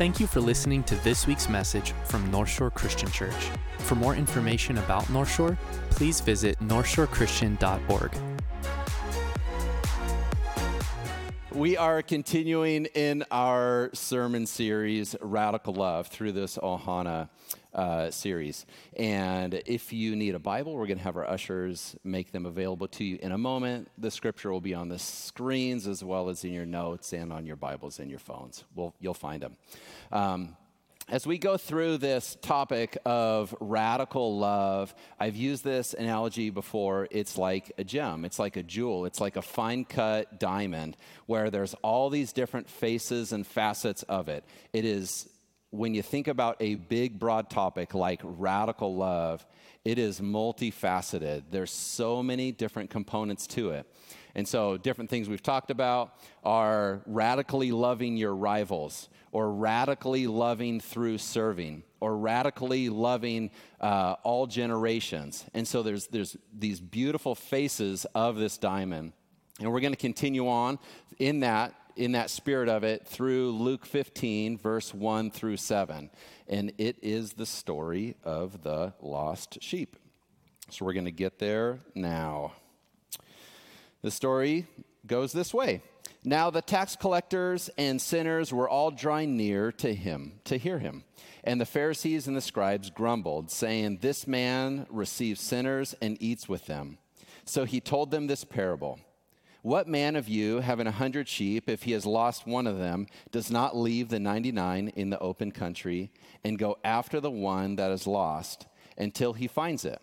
Thank you for listening to this week's message from North Shore Christian Church. For more information about North Shore, please visit northshorechristian.org. We are continuing in our sermon series, Radical Love, through this Ohana uh, series. And if you need a Bible, we're going to have our ushers make them available to you in a moment. The scripture will be on the screens as well as in your notes and on your Bibles and your phones. We'll, you'll find them. Um, as we go through this topic of radical love, I've used this analogy before. It's like a gem, it's like a jewel, it's like a fine cut diamond where there's all these different faces and facets of it. It is, when you think about a big, broad topic like radical love, it is multifaceted. There's so many different components to it. And so, different things we've talked about are radically loving your rivals or radically loving through serving or radically loving uh, all generations. And so there's, there's these beautiful faces of this diamond. And we're going to continue on in that in that spirit of it through Luke 15 verse 1 through 7. And it is the story of the lost sheep. So we're going to get there now. The story goes this way. Now the tax collectors and sinners were all drawing near to him to hear him. And the Pharisees and the scribes grumbled, saying, This man receives sinners and eats with them. So he told them this parable What man of you, having a hundred sheep, if he has lost one of them, does not leave the 99 in the open country and go after the one that is lost until he finds it?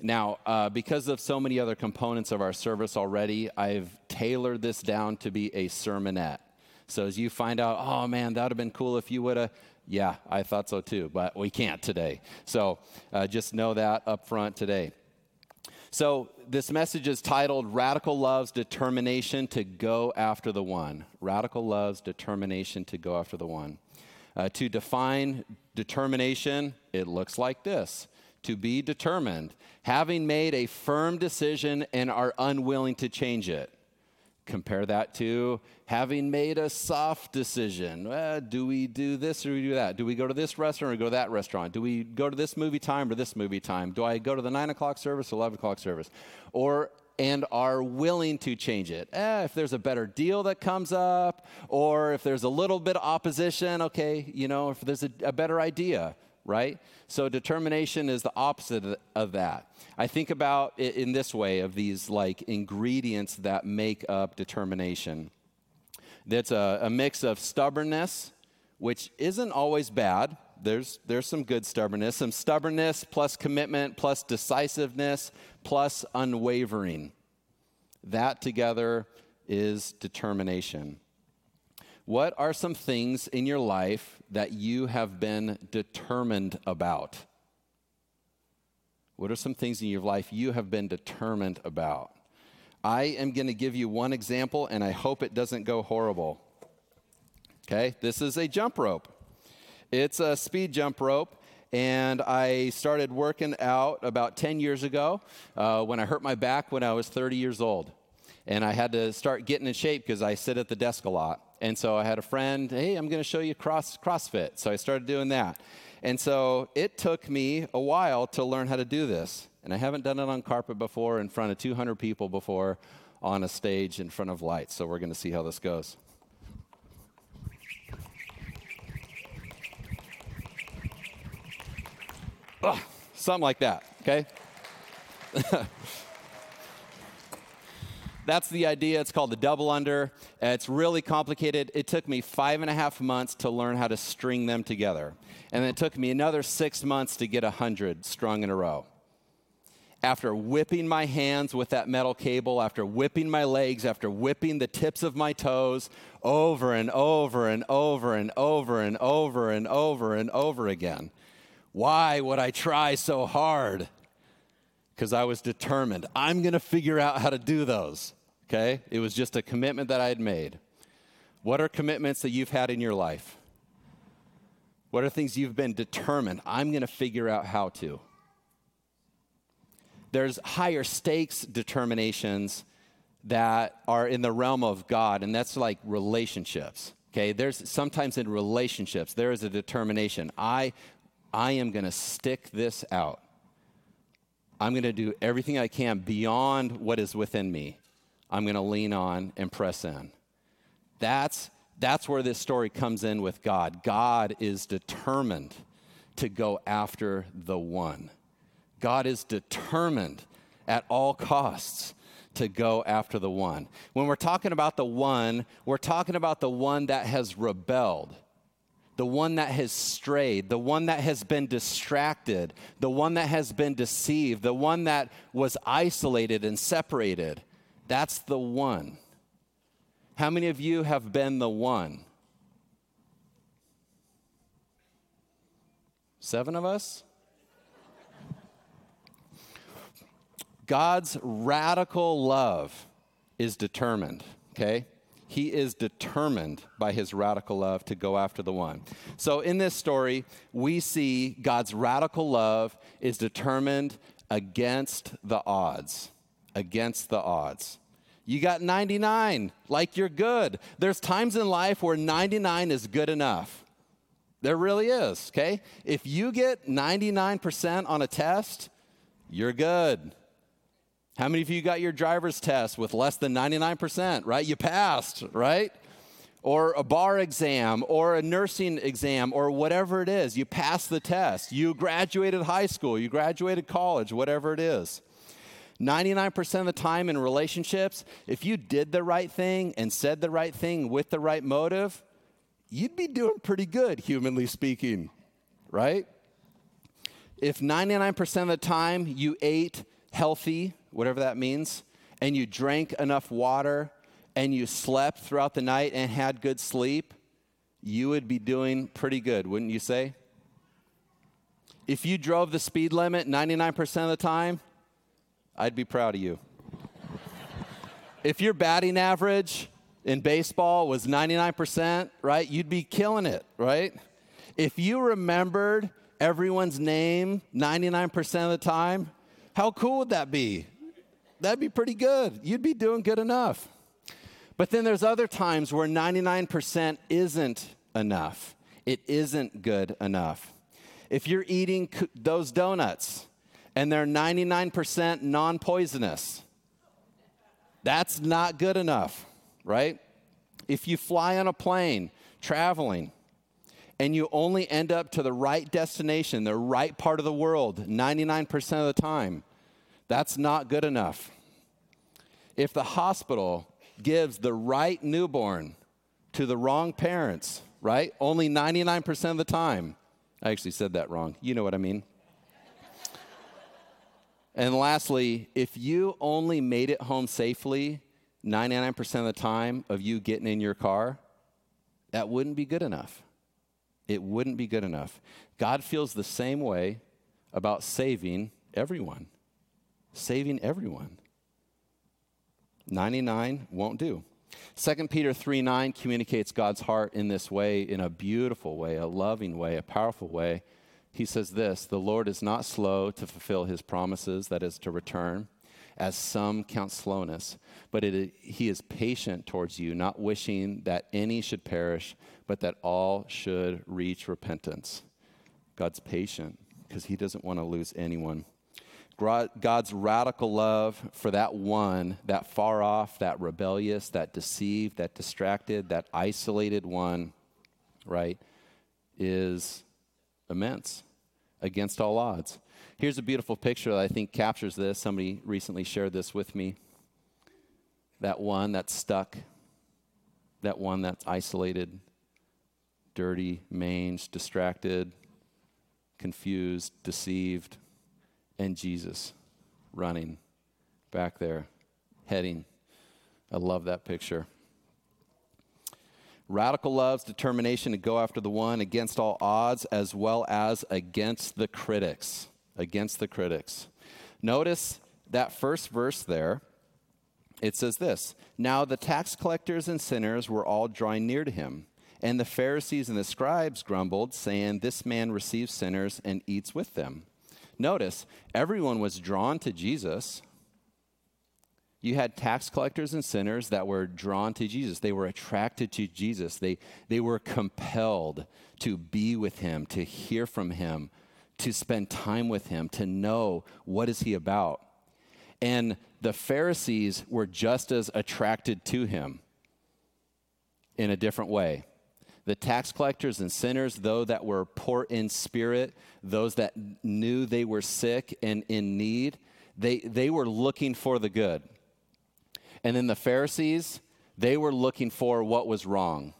Now, uh, because of so many other components of our service already, I've tailored this down to be a sermonette. So as you find out, oh man, that would have been cool if you would have, yeah, I thought so too, but we can't today. So uh, just know that up front today. So this message is titled Radical Love's Determination to Go After the One. Radical Love's Determination to Go After the One. Uh, to define determination, it looks like this to be determined, having made a firm decision and are unwilling to change it. Compare that to having made a soft decision. Uh, do we do this or do we do that? Do we go to this restaurant or go to that restaurant? Do we go to this movie time or this movie time? Do I go to the nine o'clock service or 11 o'clock service? Or and are willing to change it. Eh, if there's a better deal that comes up, or if there's a little bit of opposition, okay, you know, if there's a, a better idea, right? So determination is the opposite of that. I think about it in this way of these like ingredients that make up determination. That's a, a mix of stubbornness, which isn't always bad. There's, there's some good stubbornness, some stubbornness plus commitment plus decisiveness plus unwavering. That together is determination. What are some things in your life that you have been determined about? What are some things in your life you have been determined about? I am going to give you one example, and I hope it doesn't go horrible. Okay, this is a jump rope. It's a speed jump rope, and I started working out about 10 years ago uh, when I hurt my back when I was 30 years old. And I had to start getting in shape because I sit at the desk a lot. And so I had a friend, hey, I'm going to show you cross, CrossFit. So I started doing that. And so it took me a while to learn how to do this. And I haven't done it on carpet before, in front of 200 people before, on a stage in front of lights. So we're going to see how this goes. Ugh, something like that, okay? that's the idea. It's called the double under. Uh, it's really complicated. It took me five and a half months to learn how to string them together. And it took me another six months to get a 100 strung in a row. After whipping my hands with that metal cable, after whipping my legs, after whipping the tips of my toes over and over and over and over and over and over and over again, Why would I try so hard? Because I was determined. I'm going to figure out how to do those. Okay? It was just a commitment that I had made. What are commitments that you've had in your life? What are things you've been determined? I'm going to figure out how to. There's higher stakes determinations that are in the realm of God, and that's like relationships. Okay, there's sometimes in relationships there is a determination. I, I am going to stick this out. I'm going to do everything I can beyond what is within me. I'm going to lean on and press in. That's that's where this story comes in with God. God is determined to go after the one. God is determined at all costs to go after the one. When we're talking about the one, we're talking about the one that has rebelled, the one that has strayed, the one that has been distracted, the one that has been deceived, the one that was isolated and separated. That's the one. How many of you have been the one? Seven of us? God's radical love is determined, okay? He is determined by his radical love to go after the one. So in this story, we see God's radical love is determined against the odds. Against the odds. You got 99, like you're good. There's times in life where 99 is good enough. There really is, okay? If you get 99% on a test, you're good. How many of you got your driver's test with less than 99%, right? You passed, right? Or a bar exam or a nursing exam or whatever it is. You passed the test. You graduated high school, you graduated college, whatever it is. 99% of the time in relationships, if you did the right thing and said the right thing with the right motive, you'd be doing pretty good, humanly speaking, right? If 99% of the time you ate healthy, whatever that means, and you drank enough water and you slept throughout the night and had good sleep, you would be doing pretty good, wouldn't you say? If you drove the speed limit 99% of the time, I'd be proud of you. if your batting average in baseball was 99%, right, you'd be killing it, right? If you remembered everyone's name 99% of the time, how cool would that be? That'd be pretty good. You'd be doing good enough. But then there's other times where 99% isn't enough. It isn't good enough. If you're eating those donuts and they're 99% non poisonous. That's not good enough, right? If you fly on a plane traveling and you only end up to the right destination, the right part of the world 99% of the time, that's not good enough. If the hospital gives the right newborn to the wrong parents, right? Only 99% of the time. I actually said that wrong. You know what I mean. And lastly, if you only made it home safely 99% of the time of you getting in your car, that wouldn't be good enough. It wouldn't be good enough. God feels the same way about saving everyone. Saving everyone. 99 won't do. 2 Peter 3 9 communicates God's heart in this way, in a beautiful way, a loving way, a powerful way he says this The Lord is not slow to fulfill his promises, that is, to return, as some count slowness, but it, he is patient towards you, not wishing that any should perish, but that all should reach repentance. God's patient because he doesn't want to lose anyone. God's radical love for that one, that far off, that rebellious, that deceived, that distracted, that isolated one, right, is immense against all odds. Here's a beautiful picture that I think captures this. Somebody recently shared this with me. That one that's stuck, that one that's isolated, dirty, maimed, distracted, confused, deceived, and Jesus running back there, heading. I love that picture. Radical love's determination to go after the one against all odds, as well as against the critics. Against the critics. Notice that first verse there. It says this Now the tax collectors and sinners were all drawing near to him. And the Pharisees and the scribes grumbled, saying, This man receives sinners and eats with them. Notice, everyone was drawn to Jesus. You had tax collectors and sinners that were drawn to Jesus. They were attracted to Jesus. They, they were compelled to be with him, to hear from him, to spend time with him, to know what is he about. And the Pharisees were just as attracted to him in a different way the tax collectors and sinners, though that were poor in spirit, those that knew they were sick and in need, they, they were looking for the good. And then the Pharisees, they were looking for what was wrong.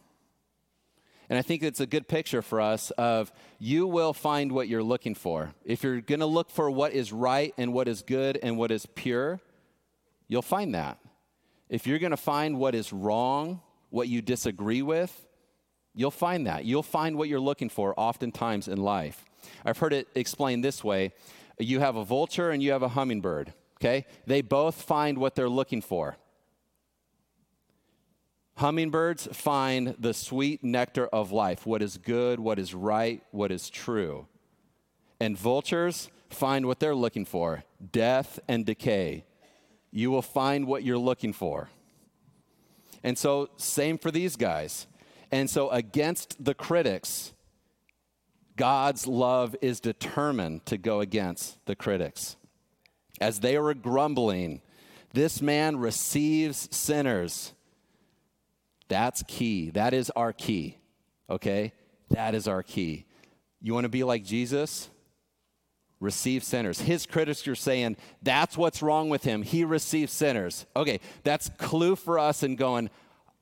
And I think it's a good picture for us of you will find what you're looking for. If you're going to look for what is right and what is good and what is pure, you'll find that. If you're going to find what is wrong, what you disagree with, You'll find that. You'll find what you're looking for oftentimes in life. I've heard it explained this way you have a vulture and you have a hummingbird, okay? They both find what they're looking for. Hummingbirds find the sweet nectar of life, what is good, what is right, what is true. And vultures find what they're looking for death and decay. You will find what you're looking for. And so, same for these guys. And so, against the critics, God's love is determined to go against the critics. As they were grumbling, this man receives sinners. That's key. That is our key. Okay? That is our key. You want to be like Jesus? Receive sinners. His critics are saying that's what's wrong with him. He receives sinners. Okay, that's clue for us in going,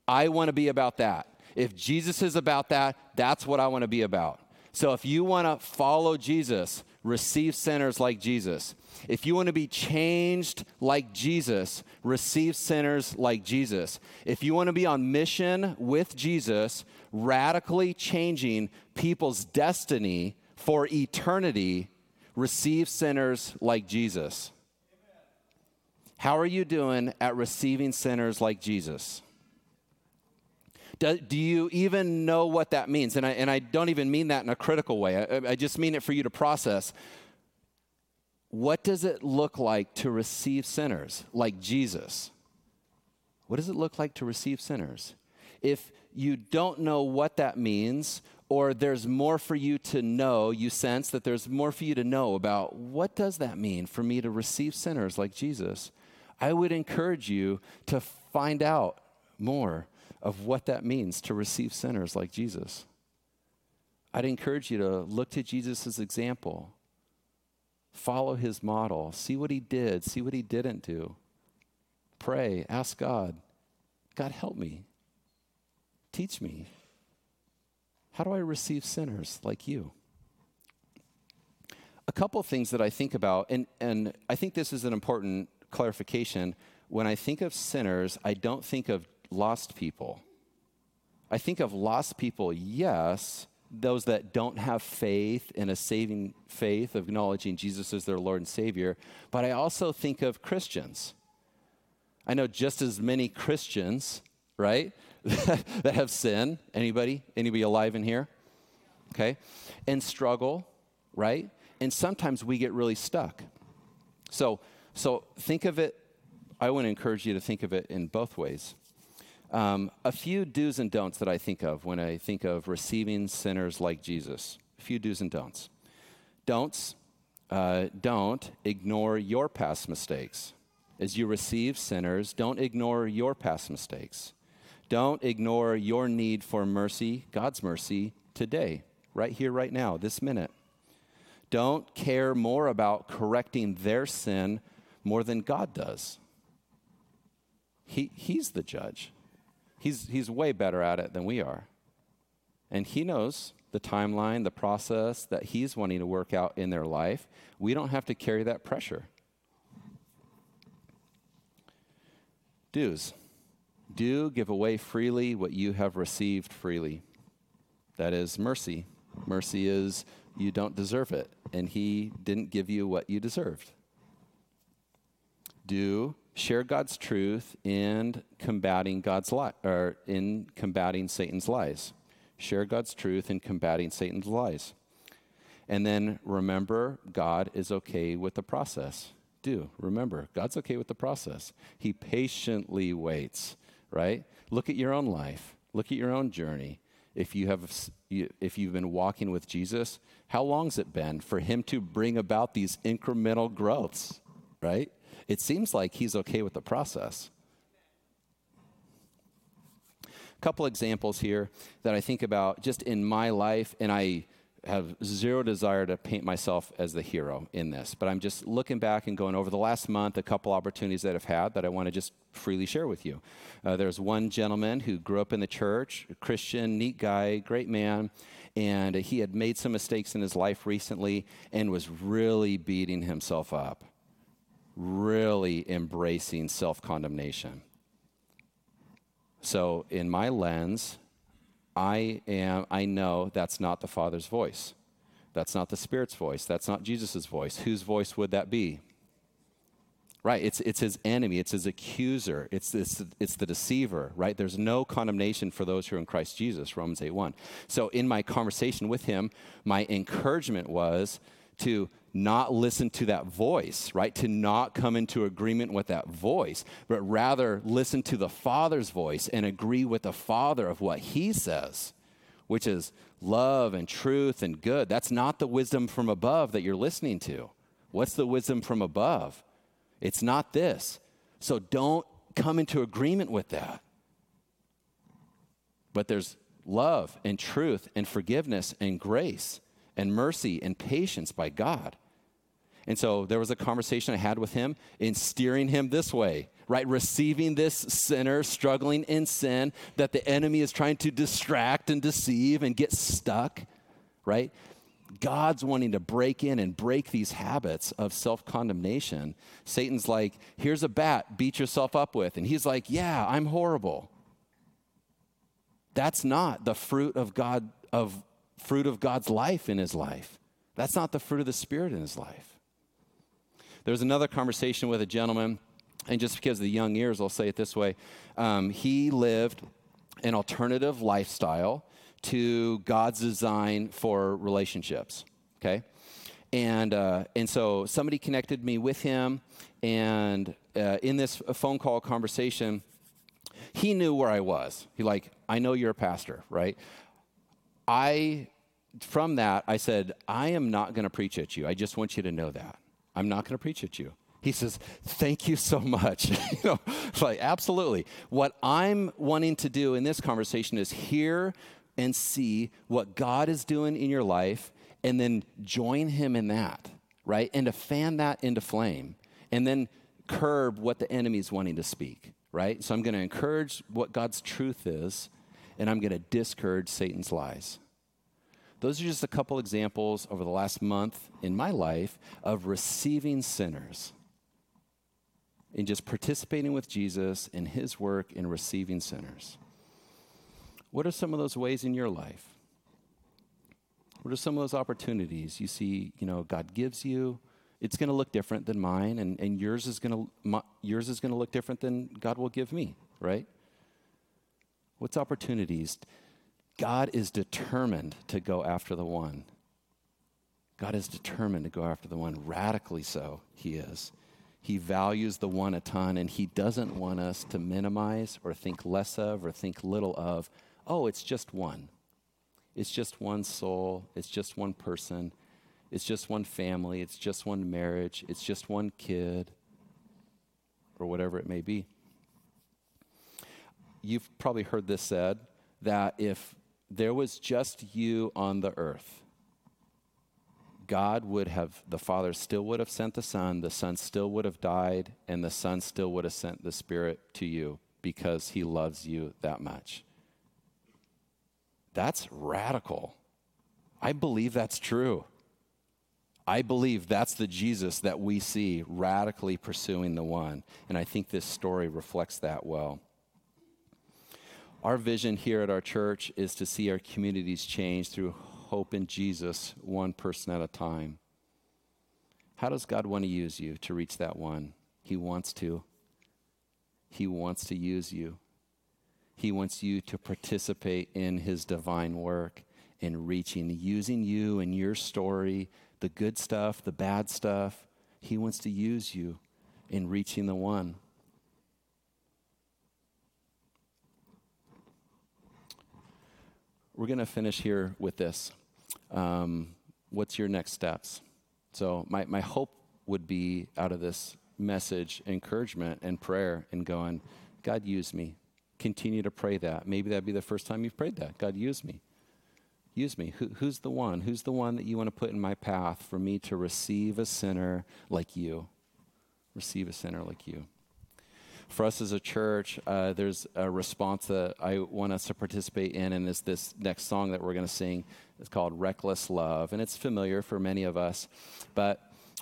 I want to be about that. If Jesus is about that, that's what I want to be about. So if you want to follow Jesus, receive sinners like Jesus. If you want to be changed like Jesus, receive sinners like Jesus. If you want to be on mission with Jesus, radically changing people's destiny for eternity, receive sinners like Jesus. How are you doing at receiving sinners like Jesus? Do, do, you even know what that means? And I, and I don't even mean that in a critical way, I, I just mean it for you to process. What does it look like to receive sinners like Jesus? What does it look like to receive sinners? If you don't know what that means, or there's more for you to know, you sense that there's more for you to know about what does that mean for me to receive sinners like Jesus? I would encourage you to find out more of what that means to receive sinners like Jesus. I'd encourage you to look to Jesus' example, follow his model, see what he did, see what he didn't do. Pray, ask God, God, help me, teach me. How do I receive sinners like you? A couple things that I think about, and, and I think this is an important clarification. When I think of sinners, I don't think of lost people. I think of lost people, yes, those that don't have faith in a saving faith of acknowledging Jesus as their Lord and Savior, but I also think of Christians. I know just as many Christians, right, that have sin. Anybody? Anybody alive in here? Okay. And struggle, right? And sometimes we get really stuck. So, so think of it, I want to encourage you to think of it in both ways. Um, a few do's and don'ts that I think of when I think of receiving sinners like Jesus. A few do's and don'ts. Don'ts, uh, don't ignore your past mistakes. As you receive sinners, don't ignore your past mistakes. Don't ignore your need for mercy, God's mercy, today, right here, right now, this minute. Don't care more about correcting their sin more than God does. He, he's the judge. He's, he's way better at it than we are. And he knows the timeline, the process that he's wanting to work out in their life. We don't have to carry that pressure. Do's. Do give away freely what you have received freely. That is mercy. Mercy is you don't deserve it, and He didn't give you what you deserved. Do share God's truth in combating God's li- or in combating Satan's lies. Share God's truth in combating Satan's lies. And then remember, God is okay with the process. Do remember, God's okay with the process. He patiently waits, right? Look at your own life. Look at your own journey. If you have if you've been walking with Jesus, how long's it been for him to bring about these incremental growths, right? It seems like he's okay with the process. A couple examples here that I think about just in my life, and I have zero desire to paint myself as the hero in this, but I'm just looking back and going over the last month, a couple opportunities that I've had that I want to just freely share with you. Uh, there's one gentleman who grew up in the church, a Christian, neat guy, great man, and he had made some mistakes in his life recently and was really beating himself up, really embracing self condemnation. So, in my lens, I am I know that's not the Father's voice. That's not the Spirit's voice. That's not Jesus' voice. Whose voice would that be? Right, it's, it's his enemy, it's his accuser, it's, it's, it's the deceiver, right? There's no condemnation for those who are in Christ Jesus, Romans 8 1. So, in my conversation with him, my encouragement was to not listen to that voice, right? To not come into agreement with that voice, but rather listen to the Father's voice and agree with the Father of what He says, which is love and truth and good. That's not the wisdom from above that you're listening to. What's the wisdom from above? It's not this. So don't come into agreement with that. But there's love and truth and forgiveness and grace and mercy and patience by God. And so there was a conversation I had with him in steering him this way, right? Receiving this sinner struggling in sin that the enemy is trying to distract and deceive and get stuck, right? God's wanting to break in and break these habits of self condemnation. Satan's like, here's a bat, beat yourself up with. And he's like, yeah, I'm horrible. That's not the fruit of God, of fruit of God's life in his life. That's not the fruit of the Spirit in his life. There was another conversation with a gentleman, and just because of the young ears, I'll say it this way um, he lived an alternative lifestyle to God's design for relationships, okay? And, uh, and so somebody connected me with him, and uh, in this phone call conversation, he knew where I was. He like, I know you're a pastor, right? I, from that, I said, I am not going to preach at you. I just want you to know that. I'm not going to preach at you. He says, Thank you so much. you know, like, absolutely. What I'm wanting to do in this conversation is hear and see what God is doing in your life and then join Him in that, right? And to fan that into flame and then curb what the enemy's wanting to speak, right? So I'm going to encourage what God's truth is and I'm going to discourage Satan's lies. Those are just a couple examples over the last month in my life of receiving sinners and just participating with Jesus in his work in receiving sinners. What are some of those ways in your life? What are some of those opportunities you see, you know, God gives you? It's going to look different than mine, and, and yours is going to yours is going to look different than God will give me, right? What's opportunities? God is determined to go after the one. God is determined to go after the one, radically so, He is. He values the one a ton, and He doesn't want us to minimize or think less of or think little of. Oh, it's just one. It's just one soul. It's just one person. It's just one family. It's just one marriage. It's just one kid, or whatever it may be. You've probably heard this said that if there was just you on the earth, God would have, the Father still would have sent the Son, the Son still would have died, and the Son still would have sent the Spirit to you because He loves you that much. That's radical. I believe that's true. I believe that's the Jesus that we see radically pursuing the one. And I think this story reflects that well. Our vision here at our church is to see our communities change through hope in Jesus, one person at a time. How does God want to use you to reach that one? He wants to. He wants to use you. He wants you to participate in His divine work in reaching, using you and your story, the good stuff, the bad stuff. He wants to use you in reaching the one. We're going to finish here with this. Um, what's your next steps? So, my, my hope would be out of this message encouragement and prayer and going, God, use me. Continue to pray that. Maybe that'd be the first time you've prayed that. God, use me. Use me. Who, who's the one? Who's the one that you want to put in my path for me to receive a sinner like you? Receive a sinner like you. For us as a church, uh, there's a response that I want us to participate in, and is this next song that we're going to sing. It's called Reckless Love, and it's familiar for many of us. But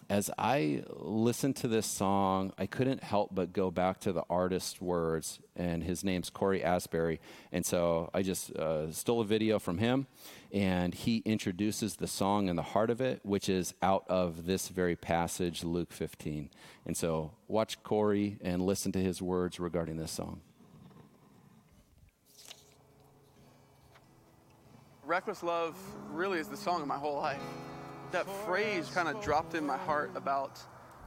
as I listened to this song, I couldn't help but go back to the artist's words, and his name's Cory Asbury. And so I just uh, stole a video from him, and he introduces the song and the heart of it, which is out of this very passage, Luke 15. And so watch Cory and listen to his words regarding this song. Reckless Love really is the song of my whole life that phrase kind of dropped in my heart about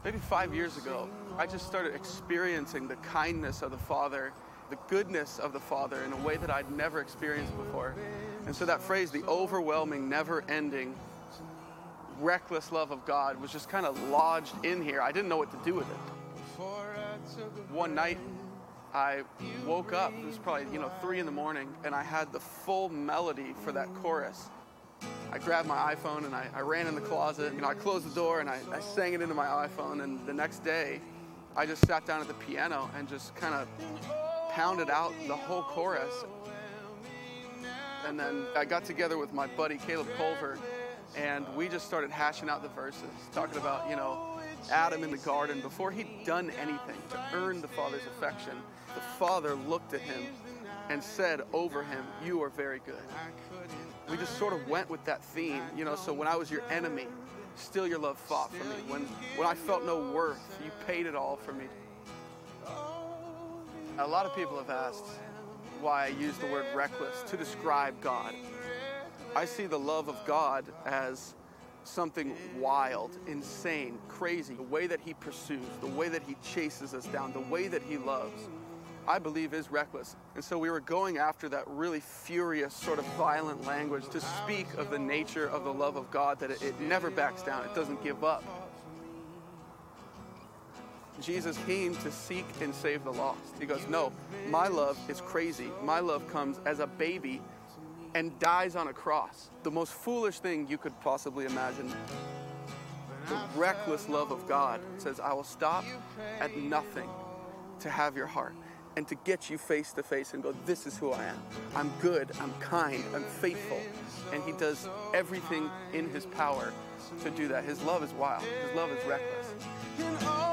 maybe five years ago. I just started experiencing the kindness of the Father, the goodness of the Father in a way that I'd never experienced before. And so that phrase, the overwhelming, never ending, reckless love of God, was just kind of lodged in here. I didn't know what to do with it. One night, I woke up, it was probably, you know, three in the morning, and I had the full melody for that chorus I grabbed my iPhone and I, I ran in the closet. You know, I closed the door and I, I sang it into my iPhone. And the next day, I just sat down at the piano and just kind of pounded out the whole chorus. And then I got together with my buddy Caleb Culver, and we just started hashing out the verses, talking about, you know, Adam in the garden. Before he'd done anything to earn the Father's affection, the Father looked at him and said over him, You are very good we just sort of went with that theme, you know. So when I was your enemy, still your love fought for me. When when I felt no worth, you paid it all for me. A lot of people have asked why I use the word reckless to describe God. I see the love of God as something wild, insane, crazy. The way that He pursues, the way that He chases us down, the way that He loves. I believe is reckless. And so we were going after that really furious, sort of violent language to speak of the nature of the love of God, that it, it never backs down, it doesn't give up. Jesus came to seek and save the lost. He goes, No, my love is crazy. My love comes as a baby and dies on a cross. The most foolish thing you could possibly imagine. The reckless love of God says, I will stop at nothing to have your heart and to get you face to face and go, This is who I am. I'm good, I'm kind, I'm faithful. And He does everything in His power to do that. His love is wild, His love is reckless.